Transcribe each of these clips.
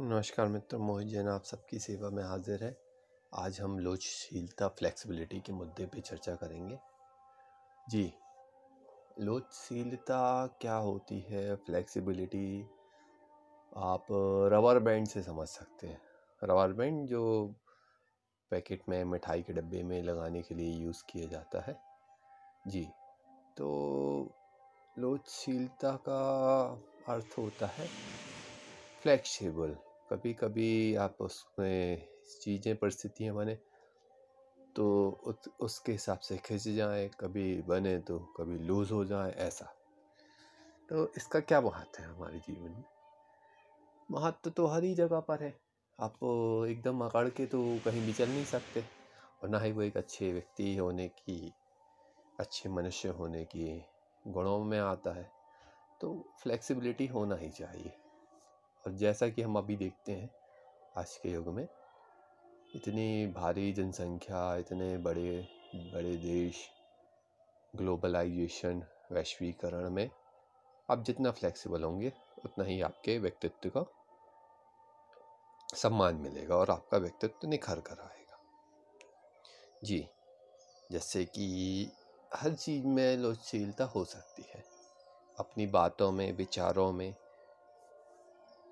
नमस्कार मित्र, मोहित जैन आप सबकी सेवा में हाजिर है। आज हम लोचशीलता फ्लेक्सिबिलिटी के मुद्दे पे चर्चा करेंगे। जी, लोचशीलता क्या होती है? फ्लेक्सिबिलिटी आप रबर बैंड से समझ सकते हैं। रबर बैंड जो पैकेट में, मिठाई के डब्बे में लगाने के लिए यूज़ किया जाता है। जी तो लोचशीलता का अर्थ होता है फ्लेक्सिबल कभी कभी आप उसमें चीज़ें, परिस्थितियाँ बने तो उस उसके हिसाब से खिंच जाए, कभी बने तो कभी लूज़ हो जाए, ऐसा। तो इसका क्या महत्व है हमारे जीवन में? महत्व तो हर ही जगह पर है। आप एकदम अकड़ के तो कहीं भी चल नहीं सकते और ना ही वो एक अच्छे व्यक्ति होने की, अच्छे मनुष्य होने की गुणों में आता है। तो फ्लेक्सिबिलिटी होना ही चाहिए। और जैसा कि हम अभी देखते हैं आज के युग में, इतनी भारी जनसंख्या, इतने बड़े बड़े देश, ग्लोबलाइजेशन, वैश्वीकरण में आप जितना फ्लेक्सिबल होंगे, उतना ही आपके व्यक्तित्व का सम्मान मिलेगा और आपका व्यक्तित्व निखर कर आएगा। जी, जैसे कि हर चीज़ में लोचशीलता हो सकती है। अपनी बातों में, विचारों में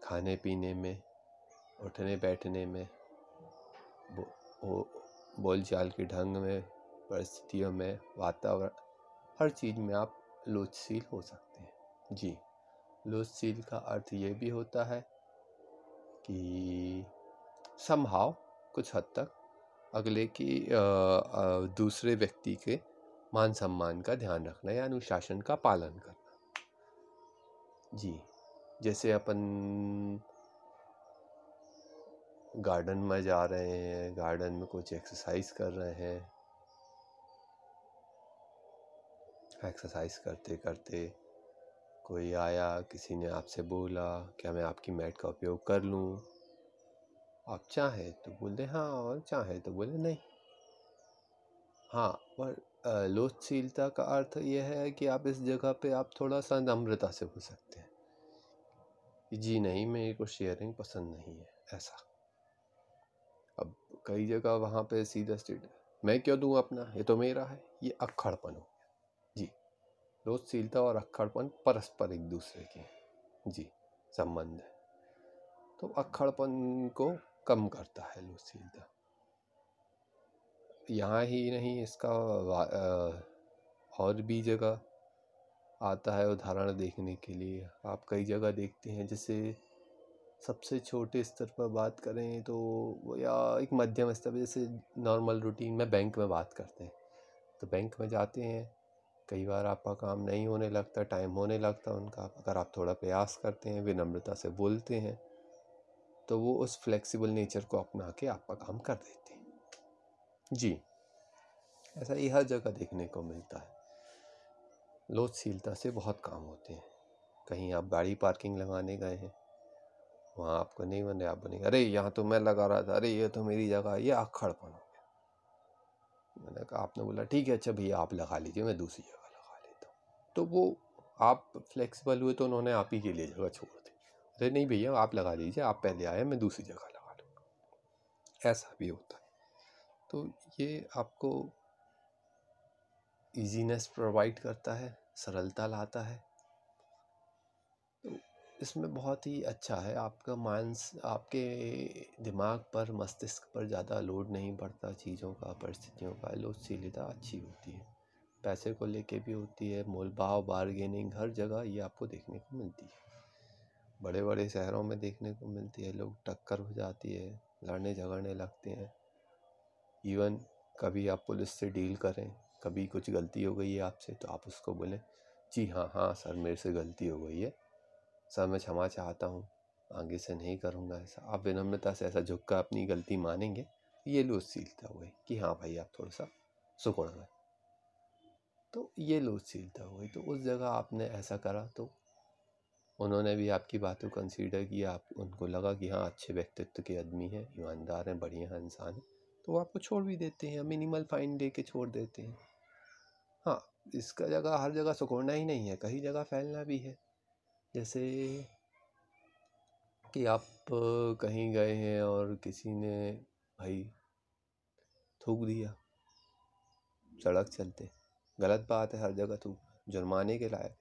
खाने पीने में उठने बैठने में बोल चाल के ढंग में परिस्थितियों में वातावरण हर चीज़ में आप लोचशील हो सकते हैं। जी लोचशील का अर्थ ये भी होता है कि संभाव कुछ हद तक अगले की आ, आ, दूसरे व्यक्ति के मान सम्मान का ध्यान रखना या अनुशासन का पालन करना। जी। जैसे अपन गार्डन में जा रहे हैं, गार्डन में कुछ एक्सरसाइज कर रहे हैं। एक्सरसाइज करते करते कोई आया, किसी ने आपसे बोला, क्या मैं आपकी मैट का उपयोग कर लूँ? आप चाहे तो बोले हाँ और चाहे तो बोले नहीं। हाँ पर लोचशीलता का अर्थ यह है कि आप इस जगह पे आप थोड़ा सा नम्रता से हो सकते हैं। कि जी नहीं, मेरे को शेयरिंग पसंद नहीं है, ऐसा। अब कई जगह वहाँ पे सीधा स्टेट मैं क्यों दूँ अपना? ये तो मेरा है, ये अक्खड़पन हो गया। जी रोजशीलता और अक्खड़पन परस्पर एक दूसरे के जी, संबंध है। तो अक्खड़पन को कम करता है लोचशीलता यहाँ ही नहीं, इसका और भी जगह आता है उदाहरण देखने के लिए। आप कई जगह देखते हैं, जैसे सबसे छोटे स्तर पर बात करें तो या एक मध्यम स्तर पर, जैसे नॉर्मल रूटीन में बैंक में बात करते हैं। तो बैंक में जाते हैं, कई बार आपका काम नहीं होने लगता, टाइम होने लगता उनका, अगर आप थोड़ा प्रयास करते हैं, विनम्रता से बोलते हैं तो वो उस फ्लेक्सिबल नेचर को अपना के आपका काम कर देते हैं। जी, ऐसा ही हर जगह देखने को मिलता है। लोचशीलता से बहुत काम होते हैं। कहीं आप गाड़ी पार्किंग लगाने गए हैं, वहाँ आपको नहीं बने, आप बने अरे, यहाँ तो मैं लगा रहा था, अरे, ये तो मेरी जगह ये अखड़पन हो गया। मैंने कहा, आपने बोला, ठीक है अच्छा भैया, आप लगा लीजिए, मैं दूसरी जगह लगा लेता हूँ। तो वो, आप फ्लेक्सिबल हुए तो उन्होंने आप ही के लिए जगह छोड़ दी। अरे, नहीं भैया, आप लगा लीजिए, आप पहले आए, मैं दूसरी जगह लगा लूँगा। ऐसा भी होता है। तो ये आपको इजीनेस प्रोवाइड करता है, सरलता लाता है। तो इसमें बहुत ही अच्छा है, आपका माइंस आपके दिमाग पर, मस्तिष्क पर ज़्यादा लोड नहीं पड़ता चीज़ों का, परिस्थितियों का लोचशीलता अच्छी होती है। पैसे को लेके भी होती है, मोल भाव बारगेनिंग हर जगह ये आपको देखने को मिलती है। बड़े बड़े शहरों में देखने को मिलती है, लोग टक्कर हो जाती है लड़ने झगड़ने लगते हैं। इवन कभी आप पुलिस से डील करें कभी कुछ गलती हो गई है आपसे तो आप उसको बोलें, जी हाँ हाँ सर, मेरे से गलती हो गई है। सर, मैं क्षमा चाहता हूँ, आगे से नहीं करूँगा ऐसा। आप विनम्रता से ऐसा झुक कर अपनी गलती मानेंगे, ये लूज सीलता हुए कि हाँ भाई, आप थोड़ा सा सुकड़ गए तो ये लूज सीलता हुई तो उस जगह आपने ऐसा करा तो उन्होंने भी आपकी बातों को कंसीडर किया। आप, उनको लगा कि हाँ अच्छे व्यक्तित्व के आदमी हैं, ईमानदार हैं, बढ़िया इंसान हैं। तो वो आपको छोड़ भी देते हैं, मिनिमल फाइन दे के छोड़ देते हैं। हाँ इसका जगह, हर जगह सुकूरना ही नहीं है कई जगह फैलना भी है। जैसे कि आप कहीं गए हैं और किसी ने, भाई, थूक दिया, सड़क चलते, गलत बात है, हर जगह थूक, जुर्माने के लायक।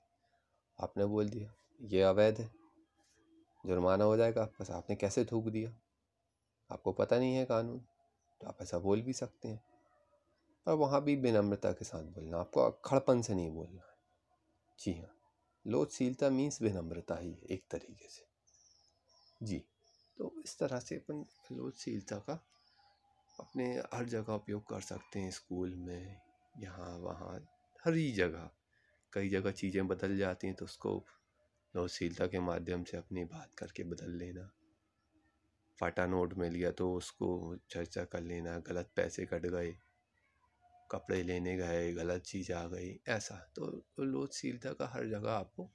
आपने बोल दिया, ये अवैध है, जुर्माना हो जाएगा, बस आपने कैसे थूक दिया? आपको पता नहीं है कानून। तो आप ऐसा बोल भी सकते हैं। पर वहाँ भी विनम्रता के साथ बोलना, आपको अक्खड़पन से नहीं बोलना है। जी हाँ लोचशीलता मीन्स विनम्रता ही, एक तरीके से। जी तो इस तरह से अपन लोचशीलता का अपने हर जगह उपयोग कर सकते हैं, स्कूल में, यहाँ, वहाँ, हर ही जगह। कई जगह चीज़ें बदल जाती हैं तो उसको लोचशीलता के माध्यम से अपनी बात करके बदल लेना। फाटा नोट में लिया तो उसको चर्चा कर लेना, गलत पैसे कट गए, कपड़े लेने गए, गलत चीज़ आ गई, ऐसा। तो लोचशीलता का हर जगह आपको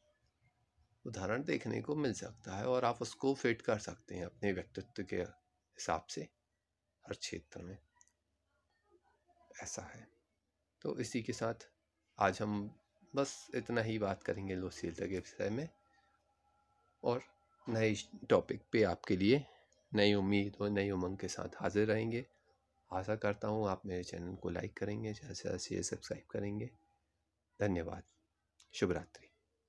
उदाहरण देखने को मिल सकता है और आप उसको फिट कर सकते हैं अपने व्यक्तित्व के हिसाब से हर क्षेत्र में। ऐसा है। तो इसी के साथ आज हम बस इतना ही बात करेंगे लोचशीलता के विषय में और नए टॉपिक पे आपके लिए नई उम्मीद और नई उमंग के साथ हाजिर रहेंगे। आशा करता हूँ आप मेरे चैनल को लाइक करेंगे ज़्यादा से ज़्यादा सब्सक्राइब करेंगे। धन्यवाद। शुभ रात्रि